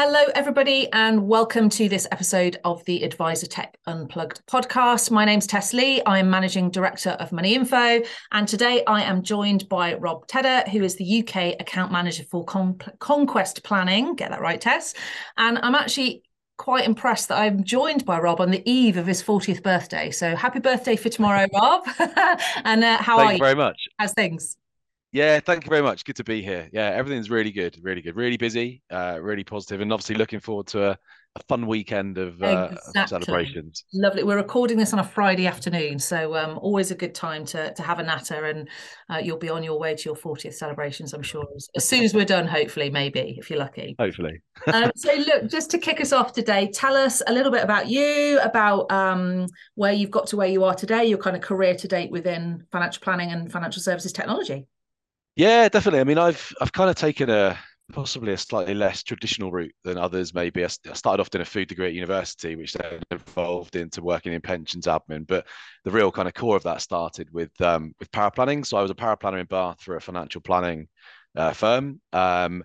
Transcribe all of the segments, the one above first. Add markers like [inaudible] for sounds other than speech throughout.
Hello, everybody, and welcome to this episode of the Advisor Tech Unplugged podcast. My name's Tess Lee. I'm Managing Director of Money Info, and today I am joined by Rob Tedder, who is the UK Account Manager for Con- Conquest Planning. Get that right, Tess. And I'm actually quite impressed that I'm joined by Rob on the eve of his 40th birthday. So happy birthday for tomorrow, [laughs] Rob. [laughs] and uh, how Thank are you very much. How's things? Yeah, thank you very much. Good to be here. Yeah, everything's really good, really good, really busy, uh, really positive, and obviously looking forward to a, a fun weekend of, uh, Exactly. of celebrations. Lovely. We're recording this on a Friday afternoon, so um, always a good time to to have a natter, and uh, you'll be on your way to your 40th celebrations, I'm sure, as, as soon as we're done. Hopefully, maybe if you're lucky. Hopefully. [laughs] um, so, look, just to kick us off today, tell us a little bit about you, about um, where you've got to where you are today, your kind of career to date within financial planning and financial services technology. Yeah, definitely. I mean, I've I've kind of taken a possibly a slightly less traditional route than others. Maybe I, started off doing a food degree at university, which then evolved into working in pensions admin. But the real kind of core of that started with um, with paraplanning. So I was a paraplanner in Bath for a financial planning uh, firm. Um,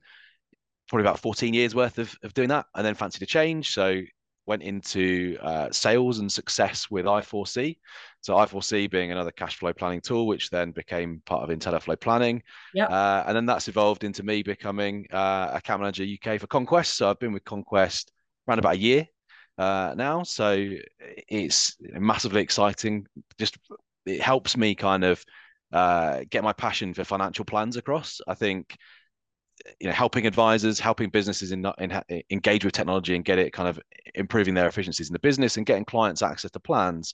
probably about 14 years worth of, of doing that and then fancied a change. So went into uh, sales and success with i4C. So i4C being another cash flow planning tool, which then became part of Intelliflo Planning. Yeah. Uh, and then that's evolved into me becoming uh, account manager UK for Conquest. So I've been with Conquest around about a year uh, now. So it's massively exciting. Just it helps me kind of uh, get my passion for financial plans across. I think you know helping advisors helping businesses in, in, engage with technology and get it kind of improving their efficiencies in the business and getting clients access to plans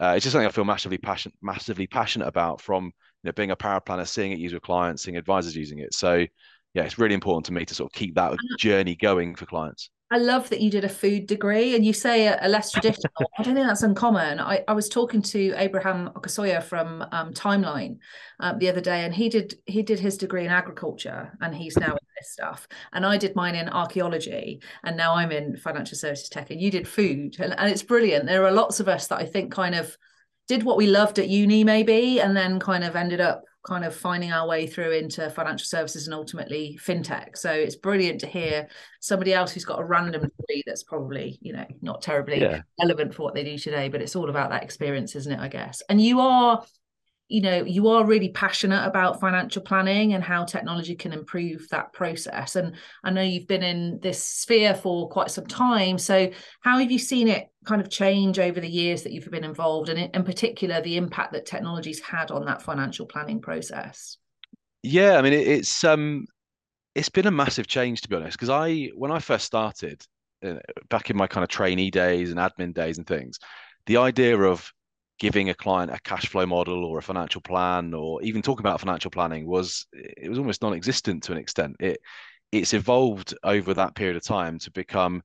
uh, it's just something i feel massively passionate massively passionate about from you know being a paraplanner seeing it used with clients seeing advisors using it. So yeah it's really important to me to sort of keep that journey going for clients I love that you did a food degree and you say a, a less traditional. I don't think that's uncommon. I, I was talking to Abraham Okusanya from um, Timeline um, the other day, and he did he did his degree in agriculture, and he's now in this stuff. And I did mine in archaeology, and now I'm in financial services tech. And you did food, and, and it's brilliant. There are lots of us that I think kind of did what we loved at uni, maybe, and then kind of ended up kind of finding our way through into financial services and ultimately fintech. So it's brilliant to hear somebody else who's got a random degree that's probably, you know, not terribly Yeah. relevant for what they do today, but it's all about that experience, isn't it? I guess. And you are, you know, you are really passionate about financial planning and how technology can improve that process. And I know you've been in this sphere for quite some time. So how have you seen it kind of change over the years that you've been involved and in, particular the impact that technology's had on that financial planning process yeah i mean it's um it's been a massive change to be honest because i when i first started uh, back in my kind of trainee days and admin days and things the idea of giving a client a cash flow model or a financial plan or even talking about financial planning was it was almost non-existent to an extent it it's evolved over that period of time to become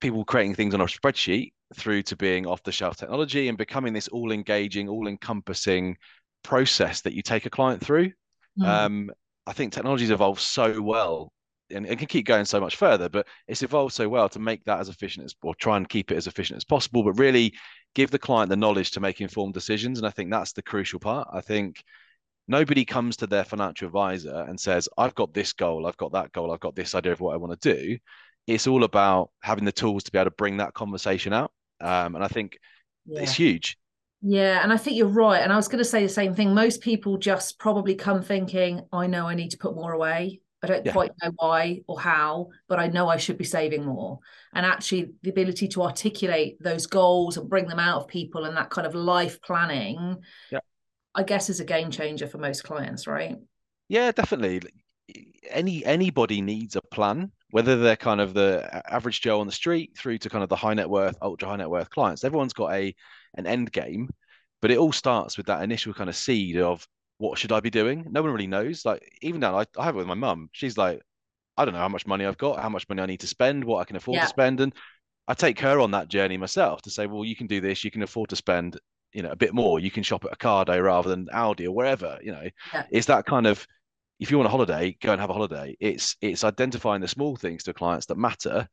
people creating things on a spreadsheet through to being off the shelf technology and becoming this all engaging all encompassing process that you take a client through Mm. um, I think technology's evolved so well and it can keep going so much further, but it's evolved so well to make that as efficient as or try and keep it as efficient as possible, but really give the client the knowledge to make informed decisions. And I think that's the crucial part. I think nobody comes to their financial advisor and says, I've got this goal, I've got that goal, I've got this idea of what I want to do. It's all about having the tools to be able to bring that conversation out. Um, and I think yeah. it's huge. Yeah, and I think you're right. And I was going to say the same thing. Most people just probably come thinking, I know I need to put more away. I don't Yeah. quite know why or how, but I know I should be saving more. And actually, the ability to articulate those goals and bring them out of people and that kind of life planning, Yeah. I guess, is a game changer for most clients, right? Yeah, definitely. Any anybody needs a plan, whether they're kind of the average Joe on the street through to kind of the high net worth, ultra high net worth clients. Everyone's got a an end game, but it all starts with that initial kind of seed of what should I be doing? No one really knows. Like even now, I, I have it with my mum. She's like, I don't know how much money I've got, how much money I need to spend, what I can afford Yeah. to spend, and I take her on that journey myself to say, well, you can do this, you can afford to spend, you know, a bit more. You can shop at Ocado rather than Aldi or wherever. You know, Yeah. it's that kind of if you want a holiday, go and have a holiday. It's it's identifying the small things to clients that matter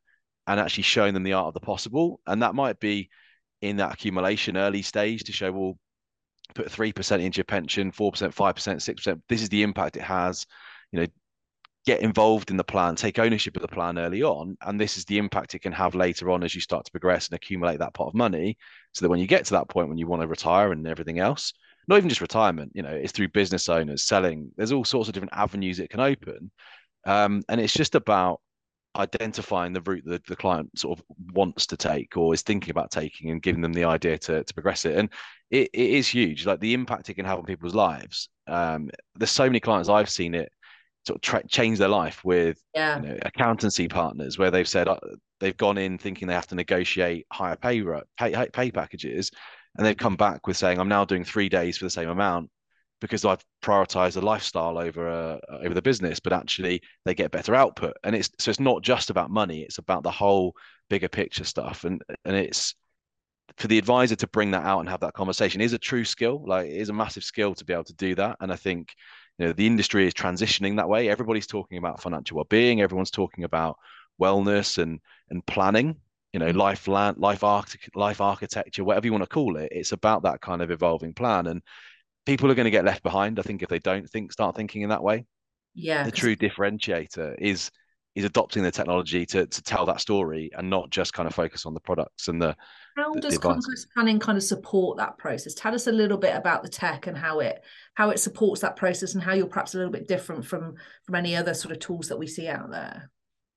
and actually showing them the art of the possible. And that might be in that accumulation early stage to show, well, put three percent into your pension, four percent, five percent, six percent. This is the impact it has. You know, get involved in the plan, take ownership of the plan early on, and this is the impact it can have later on as you start to progress and accumulate that pot of money, so that when you get to that point when you want to retire and everything else, not even just retirement, you know, it's through business owners selling. There's all sorts of different avenues it can open, um, and it's just about identifying the route that the client sort of wants to take or is thinking about taking and giving them the idea to, to progress it. And it, it is huge, like the impact it can have on people's lives. Um, there's so many clients I've seen it sort of tra- change their life with yeah. you know, accountancy partners where they've said uh, they've gone in thinking they have to negotiate higher pay, pay pay packages, and they've come back with saying I'm now doing three days for the same amount because I've prioritized a lifestyle over uh, over the business, but actually they get better output. And it's so it's not just about money; it's about the whole bigger picture stuff. And and it's for the advisor to bring that out and have that conversation is a true skill. Like it is a massive skill to be able to do that. And I think you know the industry is transitioning that way. Everybody's talking about financial well-being. Everyone's talking about wellness and and planning. You know, mm. life land, life arch- life architecture, whatever you want to call it. It's about that kind of evolving plan. And people are going to get left behind. I think if they don't think start thinking in that way. Yeah. The true differentiator is is adopting the technology to to tell that story and not just kind of focus on the products and the how does the conquest planning kind of support that process tell us a little bit about the tech and how it how it supports that process and how you're perhaps a little bit different from from any other sort of tools that we see out there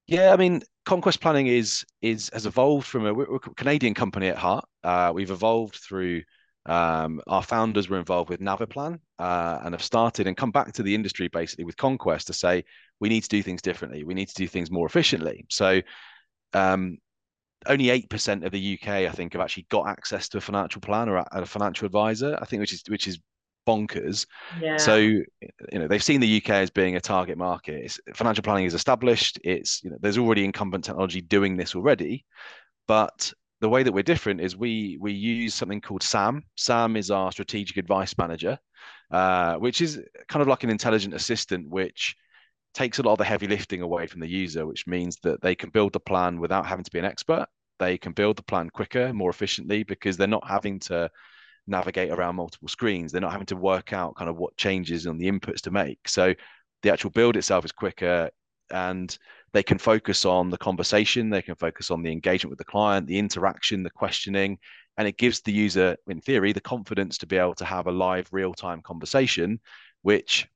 yeah i mean conquest planning is is has evolved from a, a canadian company at heart uh, we've evolved through um, our founders were involved with Naviplan uh, and have started and come back to the industry basically with Conquest to say we need to do things differently. We need to do things more efficiently. So um, only eight percent of the UK, I think, have actually got access to a financial plan or a, a financial advisor. I think which is which is bonkers. Yeah. So you know they've seen the UK as being a target market. It's, financial planning is established. It's you know there's already incumbent technology doing this already, but the way that we're different is we we use something called SAM. SAM is our strategic advice manager, uh, which is kind of like an intelligent assistant, which takes a lot of the heavy lifting away from the user, which means that they can build the plan without having to be an expert. They can build the plan quicker, more efficiently, because they're not having to navigate around multiple screens. They're not having to work out kind of what changes on the inputs to make. So the actual build itself is quicker and they can focus on the conversation, they can focus on the engagement with the client, the interaction, the questioning, and it gives the user, in theory, the confidence to be able to have a live, real time conversation, which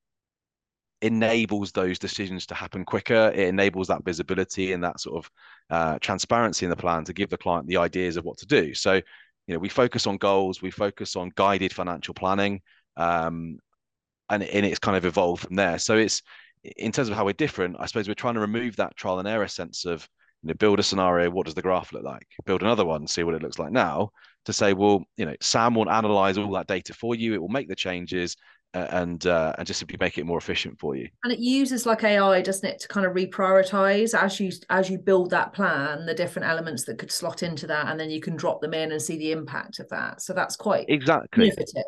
enables those decisions to happen quicker. It enables that visibility and that sort of uh, transparency in the plan to give the client the ideas of what to do. So, you know, we focus on goals, we focus on guided financial planning, um, and, and it's kind of evolved from there. So it's in terms of how we're different, I suppose we're trying to remove that trial and error sense of you know build a scenario, what does the graph look like? Build another one, see what it looks like now. To say, well, you know, Sam will analyze all that data for you. It will make the changes and uh, and just simply make it more efficient for you. And it uses like AI, doesn't it, to kind of reprioritize as you as you build that plan, the different elements that could slot into that, and then you can drop them in and see the impact of that. So that's quite exactly innovative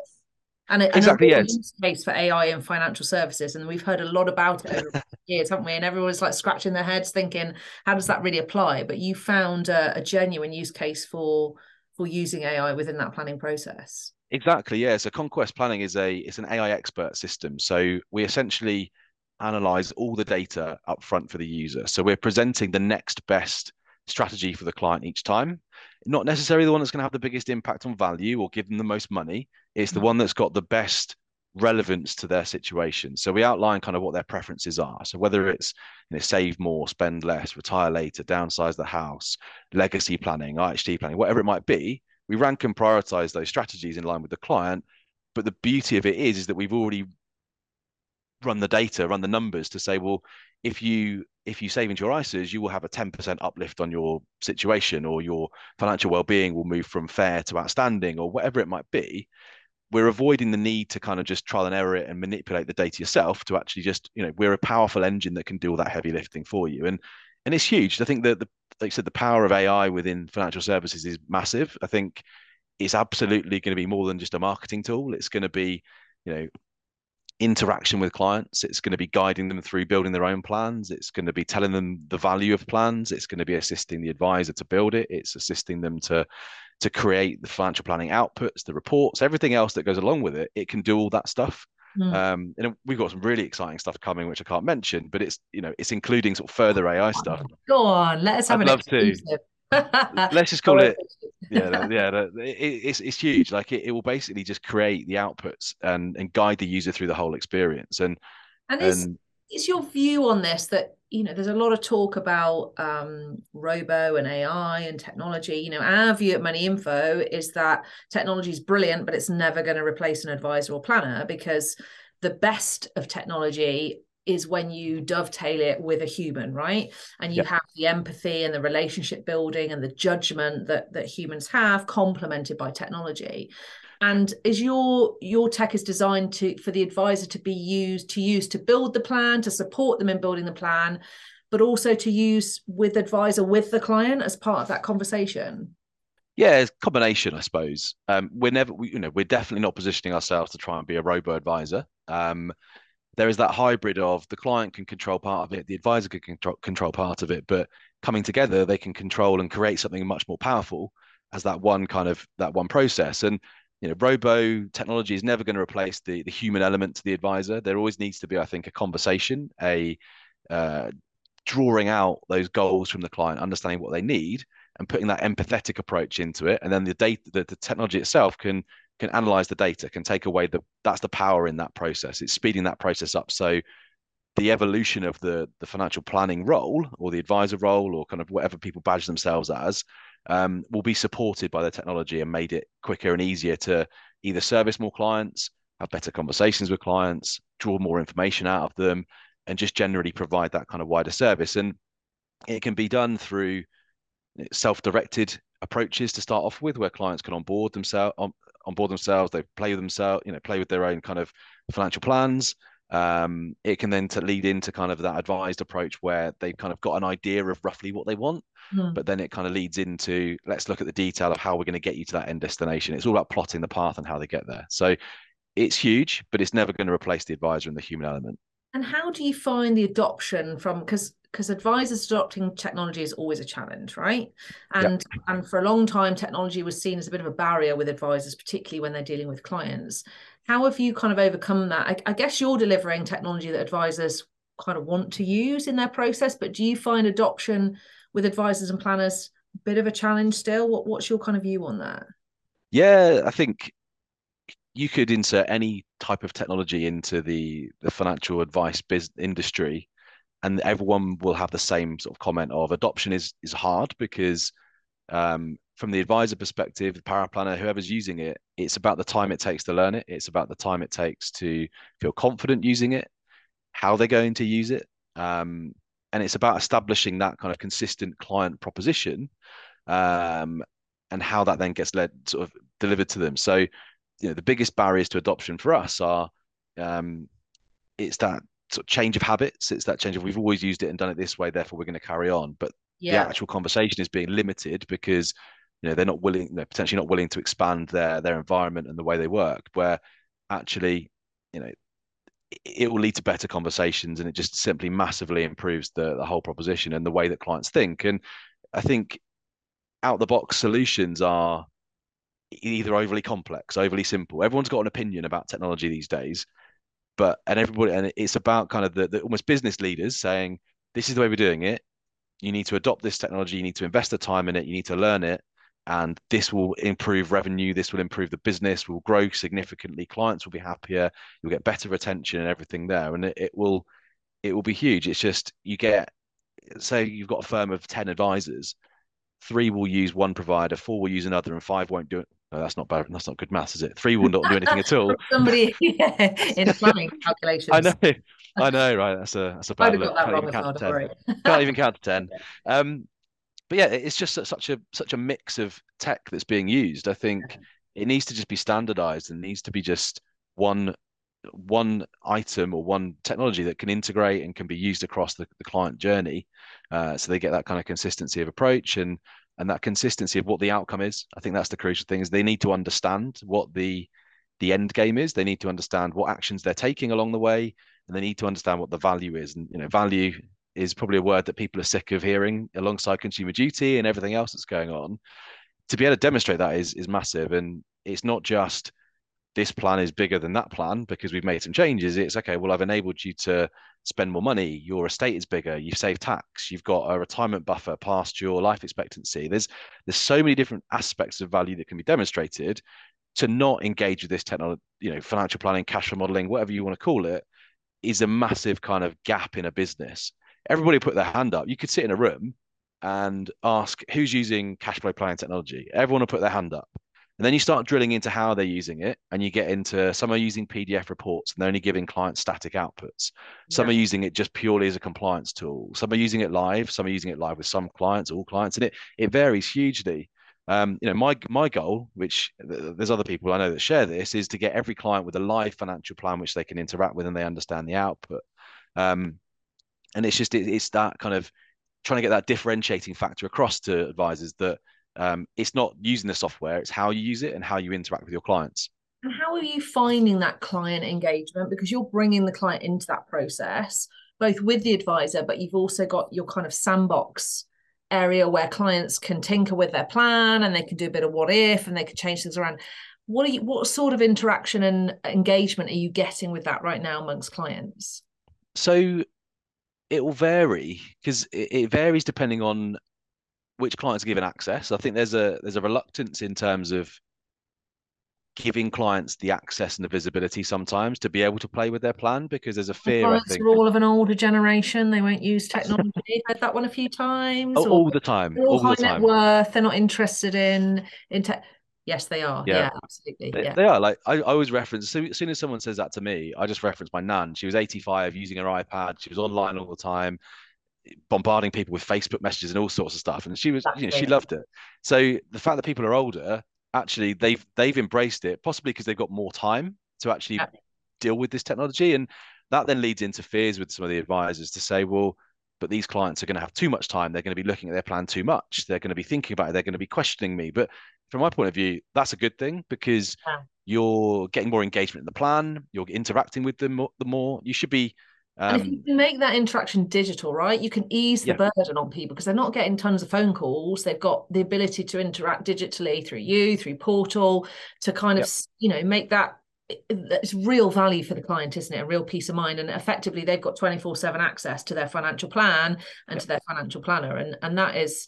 and, a, exactly, a yes. use case for AI in financial services. And we've heard a lot about it over [laughs] the years, haven't we? And everyone's like scratching their heads thinking, how does that really apply? But you found a, a genuine use case for for using AI within that planning process. Exactly, yeah. So Conquest Planning is a it's an AI expert system. So we essentially analyze all the data up front for the user. So we're presenting the next best strategy for the client each time. Not necessarily the one that's going to have the biggest impact on value or give them the most money. It's the mm-hmm. one that's got the best relevance to their situation. So we outline kind of what their preferences are. So whether it's you know, save more, spend less, retire later, downsize the house, legacy planning, IHT planning, whatever it might be, we rank and prioritize those strategies in line with the client. But the beauty of it is, is that we've already run the data, run the numbers to say, well, if you if you save into your ISAs, you will have a 10% uplift on your situation or your financial well-being will move from fair to outstanding or whatever it might be. We're avoiding the need to kind of just trial and error it and manipulate the data yourself to actually just, you know, we're a powerful engine that can do all that heavy lifting for you. And and it's huge. I think that the like I said, the power of AI within financial services is massive. I think it's absolutely going to be more than just a marketing tool. It's going to be, you know, interaction with clients. It's going to be guiding them through building their own plans. It's going to be telling them the value of plans. It's going to be assisting the advisor to build it. It's assisting them to to create the financial planning outputs, the reports, everything else that goes along with it. It can do all that stuff. Mm. Um, and we've got some really exciting stuff coming, which I can't mention, but it's you know it's including sort of further AI stuff. Go on, let us have I'd an love exclusive. to. [laughs] Let's just call it. Yeah, yeah. It, it's it's huge. Like it, it will basically just create the outputs and and guide the user through the whole experience. And and, and is your view on this that you know there's a lot of talk about um, robo and ai and technology you know our view at money info is that technology is brilliant but it's never going to replace an advisor or planner because the best of technology is when you dovetail it with a human right? And you have the empathy and the relationship building and the judgment that that humans have complemented by technology. And is your your tech is designed to for the advisor to be used to use to build the plan to support them in building the plan but also to use with advisor with the client as part of that conversation? Yeah it's combination i suppose. Um, we're never we, you know we're definitely not positioning ourselves to try and be a robo advisor um, there is that hybrid of the client can control part of it the advisor can control, control part of it but coming together they can control and create something much more powerful as that one kind of that one process and you know, robo technology is never going to replace the the human element to the advisor. There always needs to be, I think, a conversation, a uh, drawing out those goals from the client, understanding what they need, and putting that empathetic approach into it. And then the data, the, the technology itself can can analyze the data, can take away the that's the power in that process. It's speeding that process up. So the evolution of the the financial planning role or the advisor role or kind of whatever people badge themselves as um, will be supported by the technology and made it quicker and easier to either service more clients, have better conversations with clients, draw more information out of them, and just generally provide that kind of wider service. And it can be done through self-directed approaches to start off with, where clients can onboard themselves on, onboard themselves, they play with themselves, you know, play with their own kind of financial plans. Um, it can then to lead into kind of that advised approach where they've kind of got an idea of roughly what they want mm. but then it kind of leads into let's look at the detail of how we're going to get you to that end destination. It's all about plotting the path and how they get there. So it's huge, but it's never going to replace the advisor and the human element. And how do you find the adoption from because because advisors adopting technology is always a challenge, right? And yep. and for a long time, technology was seen as a bit of a barrier with advisors, particularly when they're dealing with clients. How have you kind of overcome that? I, I guess you're delivering technology that advisors kind of want to use in their process, but do you find adoption with advisors and planners a bit of a challenge still? What what's your kind of view on that? Yeah, I think you could insert any type of technology into the the financial advice biz industry and everyone will have the same sort of comment of adoption is is hard because um, from the advisor perspective, the paraplanner, whoever's using it, it's about the time it takes to learn it. It's about the time it takes to feel confident using it, how they're going to use it. Um, and it's about establishing that kind of consistent client proposition um, and how that then gets led sort of delivered to them so you know the biggest barriers to adoption for us are um, it's that sort of change of habits it's that change of we've mm-hmm. always used it and done it this way therefore we're going to carry on. But yeah. the actual conversation is being limited because you know they're not willing they're potentially not willing to expand their their environment and the way they work where actually you know it will lead to better conversations and it just simply massively improves the, the whole proposition and the way that clients think. And i think out the box solutions are either overly complex overly simple. Everyone's got an opinion about technology these days but and everybody and it's about kind of the, the almost business leaders saying this is the way we're doing it. You need to adopt this technology. You need to invest the time in it. You need to learn it. And this will improve revenue. This will improve the business. Will grow significantly. Clients will be happier. You'll get better retention and everything there. And it, it will it will be huge. It's just you get say you've got a firm of 10 advisors three will use one provider four will use another and five won't do it oh, that's not bad that's not good maths is it? Three will not do anything at all. [laughs] Somebody yeah, [laughs] [laughs] in planning calculations. I know i know right that's a that's a bad look. Can't, even count to 10. can't even count to 10 um but yeah, it's just such a such a mix of tech that's being used. I think it needs to just be standardized and needs to be just one one item or one technology that can integrate and can be used across the, the client journey. Uh, so they get that kind of consistency of approach and and that consistency of what the outcome is i think that's the crucial thing is they need to understand what the the end game is. They need to understand what actions they're taking along the way and they need to understand what the value is. And you know value is probably a word that people are sick of hearing alongside consumer duty and everything else that's going on. To be able to demonstrate that is is massive, and it's not just this plan is bigger than that plan because we've made some changes. It's okay, well, I've enabled you to spend more money. Your estate is bigger. You've saved tax. You've got a retirement buffer past your life expectancy. There's there's so many different aspects of value that can be demonstrated. To not engage with this technology, you know, financial planning, cash flow modeling, whatever you want to call it, is a massive kind of gap in a business. Everybody put their hand up. You could sit in a room and ask who's using cash flow planning technology. Everyone will put their hand up. And then you start drilling into how they're using it, and you get into some are using PDF reports and they're only giving clients static outputs. Some yeah. are using it just purely as a compliance tool. Some are using it live. Some are using it live with some clients, all clients, and it it varies hugely. Um, you know, my my goal, which there's other people I know that share this, is to get every client with a live financial plan which they can interact with and they understand the output. Um, and it's just it, it's that kind of trying to get that differentiating factor across to advisors that um, it's not using the software, it's how you use it and how you interact with your clients. And how are you finding that client engagement? Because you're bringing the client into that process, both with the advisor, but you've also got your kind of sandbox area where clients can tinker with their plan and they can do a bit of what if and they can change things around. What are you, what sort of interaction and engagement are you getting with that right now amongst clients? So it will vary because it, it varies depending on which clients are given access. I think there's a there's a reluctance in terms of giving clients the access and the visibility sometimes to be able to play with their plan because there's a fear. clients are all of an older generation; they won't use [laughs] technology. I've had that one a few times. Oh, all the time. All, all high the time. net worth. They're not interested in in tech. Yes, they are. Yeah, yeah absolutely. They, yeah. they are. Like I, I always reference. as soon as someone says that to me, I just reference my nan. She was 85, using her iPad. She was online all the time bombarding people with Facebook messages and all sorts of stuff. And she was, you know, she loved it. So the fact that people are older, actually, they've they've embraced it, possibly because they've got more time to actually deal with this technology. And that then leads into fears with some of the advisors to say, well, but these clients are going to have too much time. They're going to be looking at their plan too much. They're going to be thinking about it. They're going to be questioning me. But from my point of view, that's a good thing because yeah. you're getting more engagement in the plan. You're interacting with them more, the more. You should be um, and if you um, can make that interaction digital, right, you can ease the yeah. burden on people because they're not getting tons of phone calls. They've got the ability to interact digitally through you, through portal, to kind of, you know, make that it's real value for the client, isn't it? A real peace of mind. And effectively they've got 24-7 access to their financial plan and to their financial planner. And and that is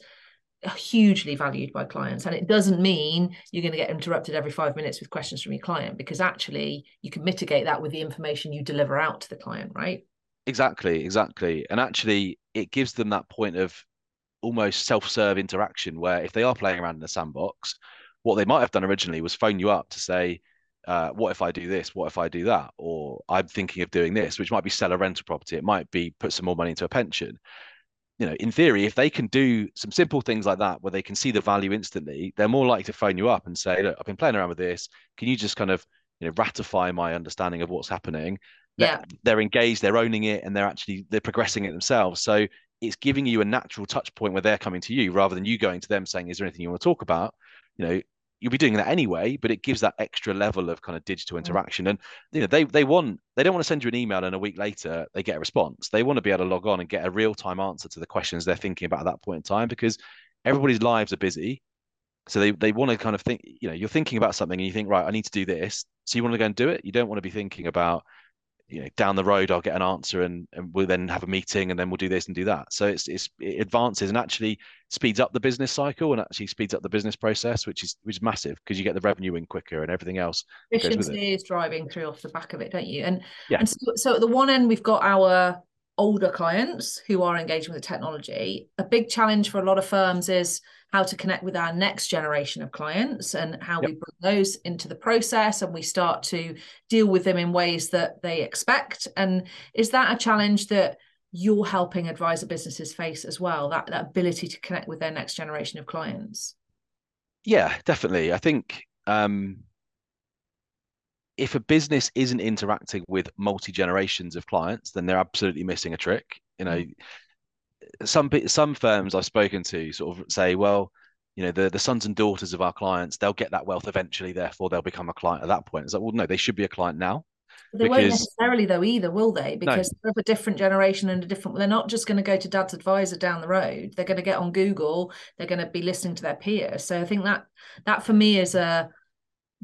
hugely valued by clients and it doesn't mean you're going to get interrupted every five minutes with questions from your client because actually you can mitigate that with the information you deliver out to the client right Exactly, exactly. And actually, it gives them that point of almost self-serve interaction where if they are playing around in the sandbox, what they might have done originally was phone you up to say, uh, what if I do this? What if I do that? Or I'm thinking of doing this, which might be sell a rental property. It might be put some more money into a pension. You know, in theory, if they can do some simple things like that where they can see the value instantly, they're more likely to phone you up and say, look, I've been playing around with this. Can you just kind of you know ratify my understanding of what's happening yeah. they're engaged they're owning it and they're actually they're progressing it themselves. So it's giving you a natural touch point where they're coming to you rather than you going to them saying is there anything you want to talk about? You know you'll be doing that anyway but it gives that extra level of kind of digital mm. interaction. And you know they they want they don't want to send you an email and a week later they get a response. They want to be able to log on and get a real-time answer to the questions they're thinking about at that point in time because everybody's lives are busy. So they, they want to kind of think you know you're thinking about something and you think right i need to do this. So you want to go and do it? You don't want to be thinking about you know down the road I'll get an answer and, and we'll then have a meeting and then we'll do this and do that. So it's, it's it advances and actually speeds up the business cycle and actually speeds up the business process, which is which is massive because you get the revenue in quicker and everything else. Efficiency is driving through off the back of it, don't you? And yeah. and so, so at the one end we've got our older clients who are engaging with the technology. A big challenge for a lot of firms is how to connect with our next generation of clients and how yep. we bring those into the process and we start to deal with them in ways that they expect. And is that a challenge that you're helping advisor businesses face as well? That that ability to connect with their next generation of clients? Yeah, definitely. I think um if a business isn't interacting with multi generations of clients, then they're absolutely missing a trick. You know, mm some some firms I've spoken to sort of say, well, you know, the the sons and daughters of our clients, they'll get that wealth eventually, therefore they'll become a client at that point. It's like, well, no, they should be a client now. They because... won't necessarily though either, will they? Because no. they're of a different generation and a different. They're not just going to go to Dad's advisor down the road. They're going to get on Google. They're going to be listening to their peers. So I think that that for me is a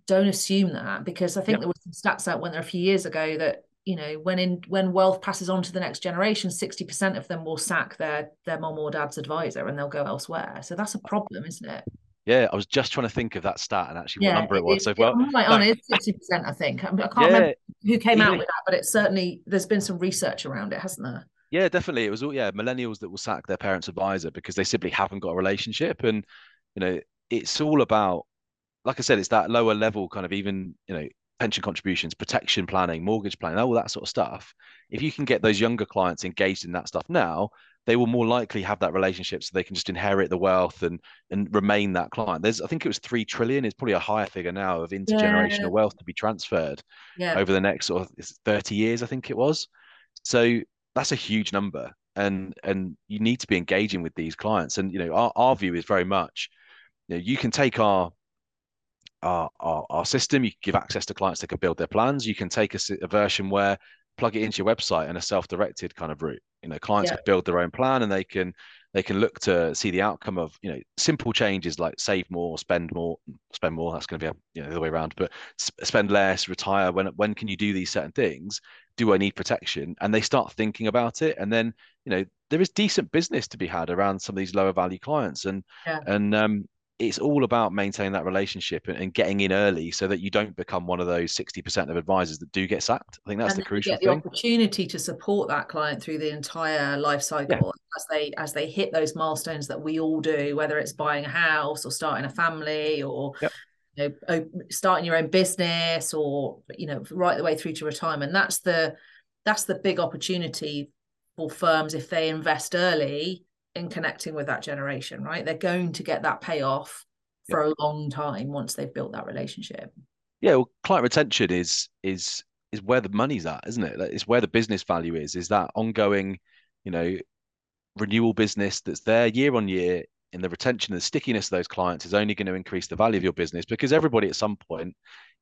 don't assume that because I think yep. there was some stats out when there a few years ago that you know when in when wealth passes on to the next generation 60% of them will sack their their mom or dad's advisor and they'll go elsewhere so that's a problem isn't it yeah, I was just trying to think of that stat and actually yeah, what number it, it was. So well, I'm right on it. It's 60%, I think. I, can't yeah, remember who came out with that, but it's certainly there's been some research around it, hasn't there? Yeah, definitely. It was all yeah, millennials that will sack their parents' advisor because they simply haven't got a relationship. And you know, it's all about like I said, it's that lower level kind of even, you know, pension contributions, protection planning, mortgage planning, all that sort of stuff. If you can get those younger clients engaged in that stuff now, they will more likely have that relationship so they can just inherit the wealth and and remain that client. There's I think it was three trillion, it's probably a higher figure now of intergenerational yeah. wealth to be transferred yeah. over the next sort of 30 years, I think it was. So that's a huge number. And and you need to be engaging with these clients. And you know, our, our view is very much, you know, you can take our our, our, our system. You give access to clients that can build their plans. You can take a, a version where plug it into your website and a self-directed kind of route. You know, clients yeah. can build their own plan and they can they can look to see the outcome of you know simple changes like save more, spend more, spend more. That's going to be a, you know the other way around, but spend less, retire. When when can you do these certain things? Do I need protection? And they start thinking about it, and then you know there is decent business to be had around some of these lower value clients, and yeah. and um, it's all about maintaining that relationship and, and, getting in early so that you don't become one of those 60% of advisors that do get sacked. I think that's and the crucial get thing. The opportunity to support that client through the entire life cycle yeah. as they as they hit those milestones that we all do, whether it's buying a house or starting a family or yep. you know, oh, starting your own business or you know right the way through to retirement. That's the that's the big opportunity for firms if they invest early in connecting with that generation, right? They're going to get that payoff for yeah. a long time once they've built that relationship. Yeah, well, client retention is is is where the money's at, isn't it? It's where the business value is. Is that ongoing, you know, renewal business that's there year on year in the retention and the stickiness of those clients is only going to increase the value of your business because everybody at some point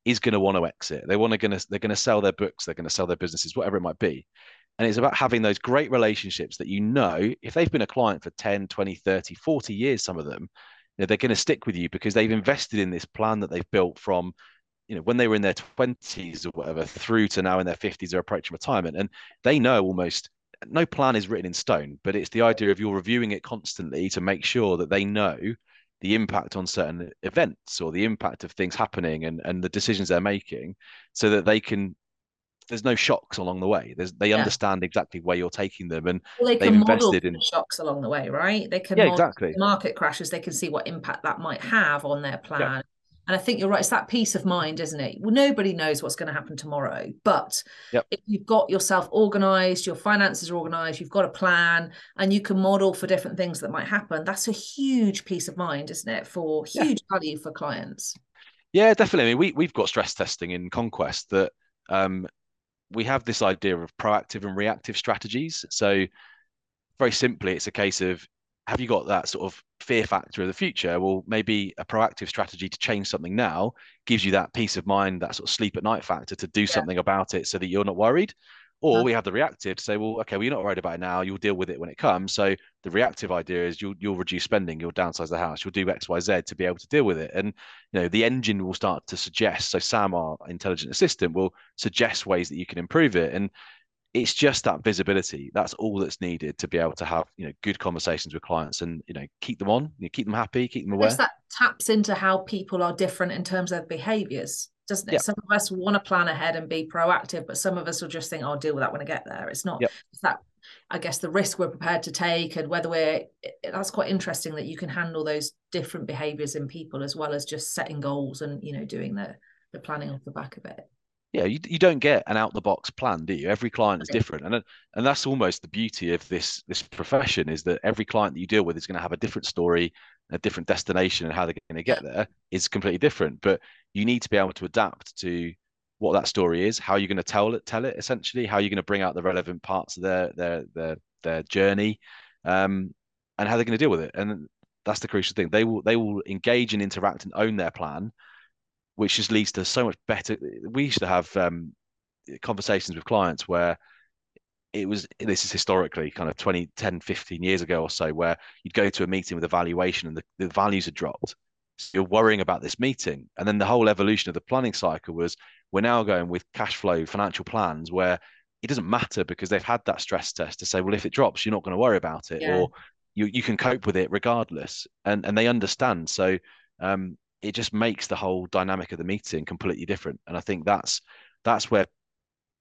is going to want to exit. They want to going to they're going to sell their books, they're going to sell their businesses, whatever it might be. And it's about having those great relationships that you know, if they've been a client for 10, 20, 30, 40 years, some of them, you know, they're going to stick with you because they've invested in this plan that they've built from, you know, when they were in their 20s or whatever through to now in their 50s or approaching retirement. And they know almost no plan is written in stone, but it's the idea of you're reviewing it constantly to make sure that they know the impact on certain events or the impact of things happening and, and the decisions they're making so that they can there's no shocks along the way. There's they yeah. understand exactly where you're taking them, and well, they can model in shocks along the way, right? They can yeah, exactly market crashes. They can see what impact that might have on their plan. Yeah. And I think you're right. It's that peace of mind, isn't it? Well, nobody knows what's going to happen tomorrow. But yep. if you've got yourself organized, your finances are organized, you've got a plan, and you can model for different things that might happen, that's a huge peace of mind, isn't it? For huge yeah. value for clients. Yeah, definitely. I mean, we, we've got stress testing in Conquest that um, we have this idea of proactive and reactive strategies. So, very simply, it's a case of have you got that sort of fear factor of the future? Well, maybe a proactive strategy to change something now gives you that peace of mind, that sort of sleep at night factor to do yeah. something about it so that you're not worried. Or uh-huh. we have the reactive to say, well, okay, well, you're not worried about it now. You'll deal with it when it comes. So the reactive idea is you'll you'll reduce spending, you'll downsize the house, you'll do X, Y, Z to be able to deal with it. And you know, the engine will start to suggest. So Sam, our intelligent assistant, will suggest ways that you can improve it. And it's just that visibility. That's all that's needed to be able to have you know good conversations with clients and you know keep them on, you know, keep them happy, keep them aware. that taps into how people are different in terms of behaviors doesn't it? Yep. Some of us want to plan ahead and be proactive, but some of us will just think, oh, "I'll deal with that when I get there." It's not. Yep. It's that. I guess the risk we're prepared to take, and whether we're. That's quite interesting that you can handle those different behaviours in people as well as just setting goals and you know doing the the planning off the back of it. Yeah, you, you don't get an out the box plan, do you? Every client is different, and and that's almost the beauty of this this profession is that every client that you deal with is going to have a different story, a different destination, and how they're going to get there is completely different. But you need to be able to adapt to what that story is, how you're going to tell it, tell it essentially, how you're going to bring out the relevant parts of their their their their journey, um, and how they're going to deal with it. And that's the crucial thing. They will they will engage and interact and own their plan, which just leads to so much better. We used to have um, conversations with clients where it was this is historically kind of 20 10 15 years ago or so where you'd go to a meeting with a valuation and the, the values had dropped So you're worrying about this meeting. And then the whole evolution of the planning cycle was we're now going with cash flow financial plans where it doesn't matter because they've had that stress test to say, well, if it drops, you're not going to worry about it, yeah. or you you can cope with it regardless. And and they understand. So um, it just makes the whole dynamic of the meeting completely different. And I think that's that's where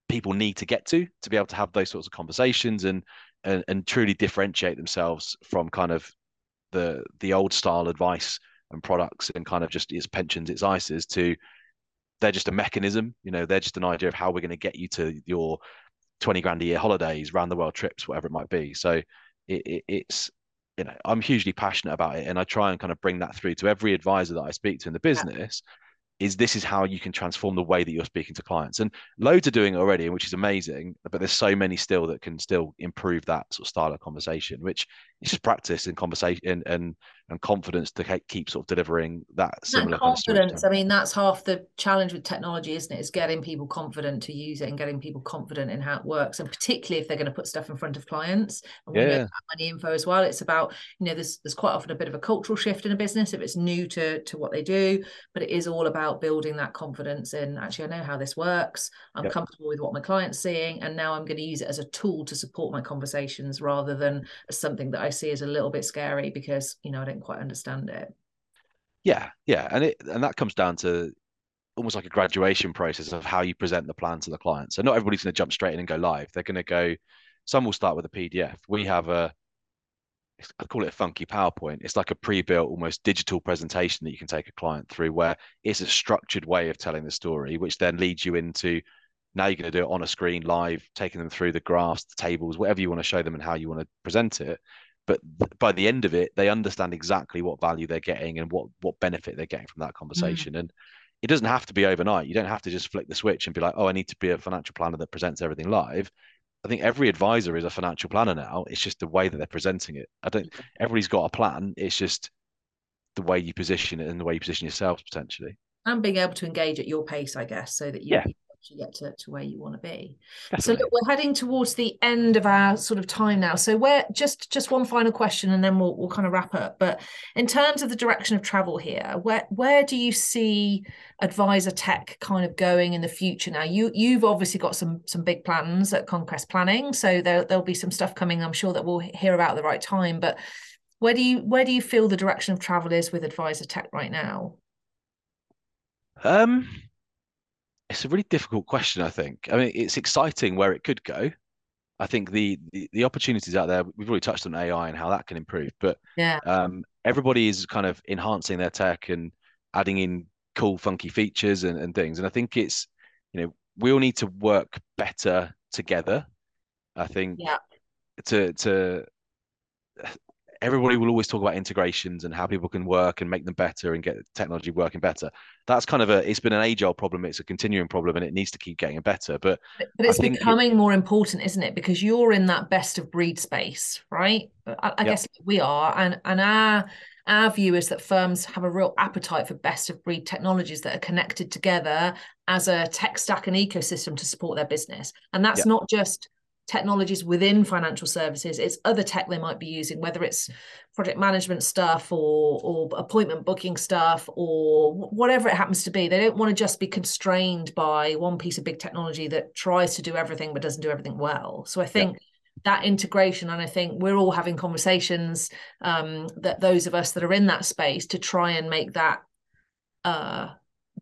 people need to get to to be able to have those sorts of conversations and and, and truly differentiate themselves from kind of the the old style advice and products and kind of just its pensions, its ISAs to they're just a mechanism. You know, they're just an idea of how we're going to get you to your 20 grand a year holidays, round the world trips, whatever it might be. So it, it, it's, you know, I'm hugely passionate about it. And I try and kind of bring that through to every advisor that I speak to in the business. Yeah is this is how you can transform the way that you're speaking to clients. And loads are doing it already which is amazing but there's so many still that can still improve that sort of style of conversation which is just practice and conversation and and, and confidence to keep sort of delivering that similar confidence kind of i mean that's half the challenge with technology isn't it is getting people confident to use it and getting people confident in how it works and particularly if they're going to put stuff in front of clients and we yeah. know money info as well it's about you know there's there's quite often a bit of a cultural shift in a business if it's new to to what they do but it is all about about building that confidence in actually, I know how this works. I'm yep. comfortable with what my client's seeing. And now I'm going to use it as a tool to support my conversations rather than something that I see as a little bit scary because, you know, I don't quite understand it. Yeah. Yeah. And it, and that comes down to almost like a graduation process of how you present the plan to the client. So not everybody's going to jump straight in and go live. They're going to go, some will start with a PDF. We have a, I call it a funky PowerPoint. It's like a pre-built, almost digital presentation that you can take a client through, where it's a structured way of telling the story, which then leads you into now you're going to do it on a screen live, taking them through the graphs, the tables, whatever you want to show them and how you want to present it. But by the end of it, they understand exactly what value they're getting and what what benefit they're getting from that conversation. Mm. And it doesn't have to be overnight. You don't have to just flick the switch and be like, oh, I need to be a financial planner that presents everything live. I think every advisor is a financial planner now. It's just the way that they're presenting it. I don't. Everybody's got a plan. It's just the way you position it and the way you position yourselves potentially. And being able to engage at your pace, I guess, so that you, yeah actually get to, to where you want to be. Definitely. So look, we're heading towards the end of our sort of time now. So where just just one final question and then we'll we'll kind of wrap up. But in terms of the direction of travel here, where where do you see advisor tech kind of going in the future now? You you've obviously got some some big plans at Conquest Planning. So there, there'll be some stuff coming, I'm sure that we'll hear about at the right time. But where do you where do you feel the direction of travel is with advisor tech right now? Um it's a really difficult question. I think. I mean, it's exciting where it could go. I think the, the, the opportunities out there. We've already touched on AI and how that can improve, but yeah, um, everybody is kind of enhancing their tech and adding in cool, funky features and, and things. And I think it's you know we all need to work better together. I think yeah. to to everybody will always talk about integrations and how people can work and make them better and get technology working better. That's kind of a it's been an age old problem. It's a continuing problem and it needs to keep getting better. But but, but it's becoming it, more important, isn't it? Because you're in that best of breed space, right? I, I yep. guess we are, and and our our view is that firms have a real appetite for best of breed technologies that are connected together as a tech stack and ecosystem to support their business. And that's yep. not just technologies within financial services it's other tech they might be using whether it's project management stuff or or appointment booking stuff or whatever it happens to be. They don't want to just be constrained by one piece of big technology that tries to do everything but doesn't do everything well. So i think yeah. that integration and i think we're all having conversations um, that those of us that are in that space to try and make that uh,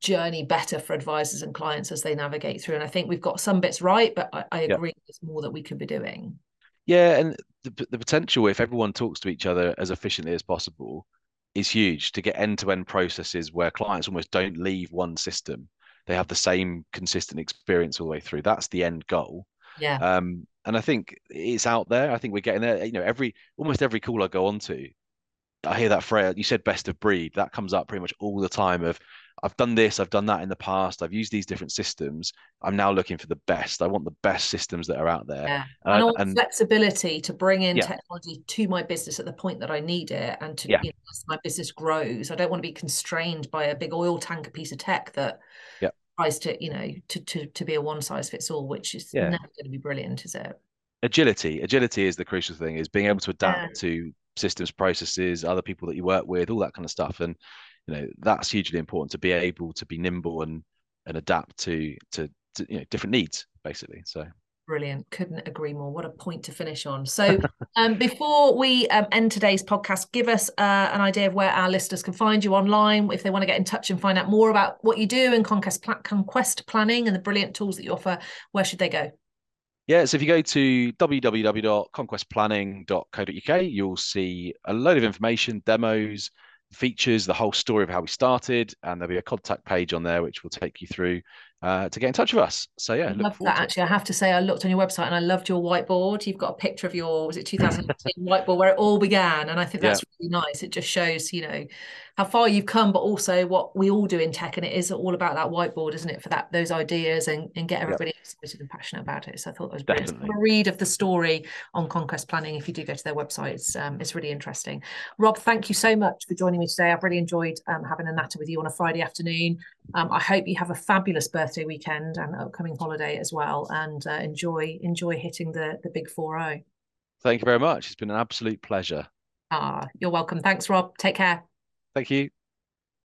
journey better for advisors and clients as they navigate through. And I think we've got some bits right, but I, I agree yeah. there's more that we could be doing. Yeah, and the, the potential if everyone talks to each other as efficiently as possible is huge to get end-to-end processes where clients almost don't leave one system. They have the same consistent experience all the way through. That's the end goal. Yeah. Um, and I think it's out there. I think we're getting there. You know, every almost every call I go on to, I hear that phrase. You said best of breed. That comes up pretty much all the time. Of I've done this, I've done that in the past, I've used these different systems. I'm now looking for the best. I want the best systems that are out there. Yeah. Uh, and, and, and flexibility to bring in yeah. technology to my business at the point that I need it and to yeah. you know, as my business grows. I don't want to be constrained by a big oil tanker piece of tech that yeah. tries to, you know, to to to be a one size fits all, which is never going to be brilliant, is it? Agility. Agility is the crucial thing, is being able to adapt to systems, processes, other people that you work with, all that kind of stuff. And you know that's hugely important to be able to be nimble and and adapt to to, to you know different needs basically. So Brilliant. Couldn't agree more. What a point to finish on. So, [laughs] um, before we um, end today's podcast, give us uh, an idea of where our listeners can find you online if they want to get in touch and find out more about what you do and conquest, conquest planning and the brilliant tools that you offer. Where should they go? Yeah, so if you go to www.conquestplanning.co.uk, you'll see a load of information, demos, features, the whole story of how we started, and there'll be a contact page on there which will take you through uh, to get in touch with us. So yeah, I love that. Actually, I have to say, I looked on your website and I loved your whiteboard. You've got a picture of your was it 2015 [laughs] whiteboard where it all began, and I think that's yeah. really nice. It just shows, you know, how far you've come, but also what we all do in tech, and it is all about that whiteboard, isn't it? For that those ideas and, and get everybody yep. excited and passionate about it. So I thought that was brilliant. Read of the story on conquest planning if you do go to their website. It's um, it's really interesting. Rob, thank you so much for joining me today. I've really enjoyed um, having a natter with you on a Friday afternoon. Um, I hope you have a fabulous birthday weekend and upcoming holiday as well, and uh, enjoy enjoy hitting the the big four zero. Thank you very much. It's been an absolute pleasure. Ah, you're welcome. Thanks, Rob. Take care. Thank you.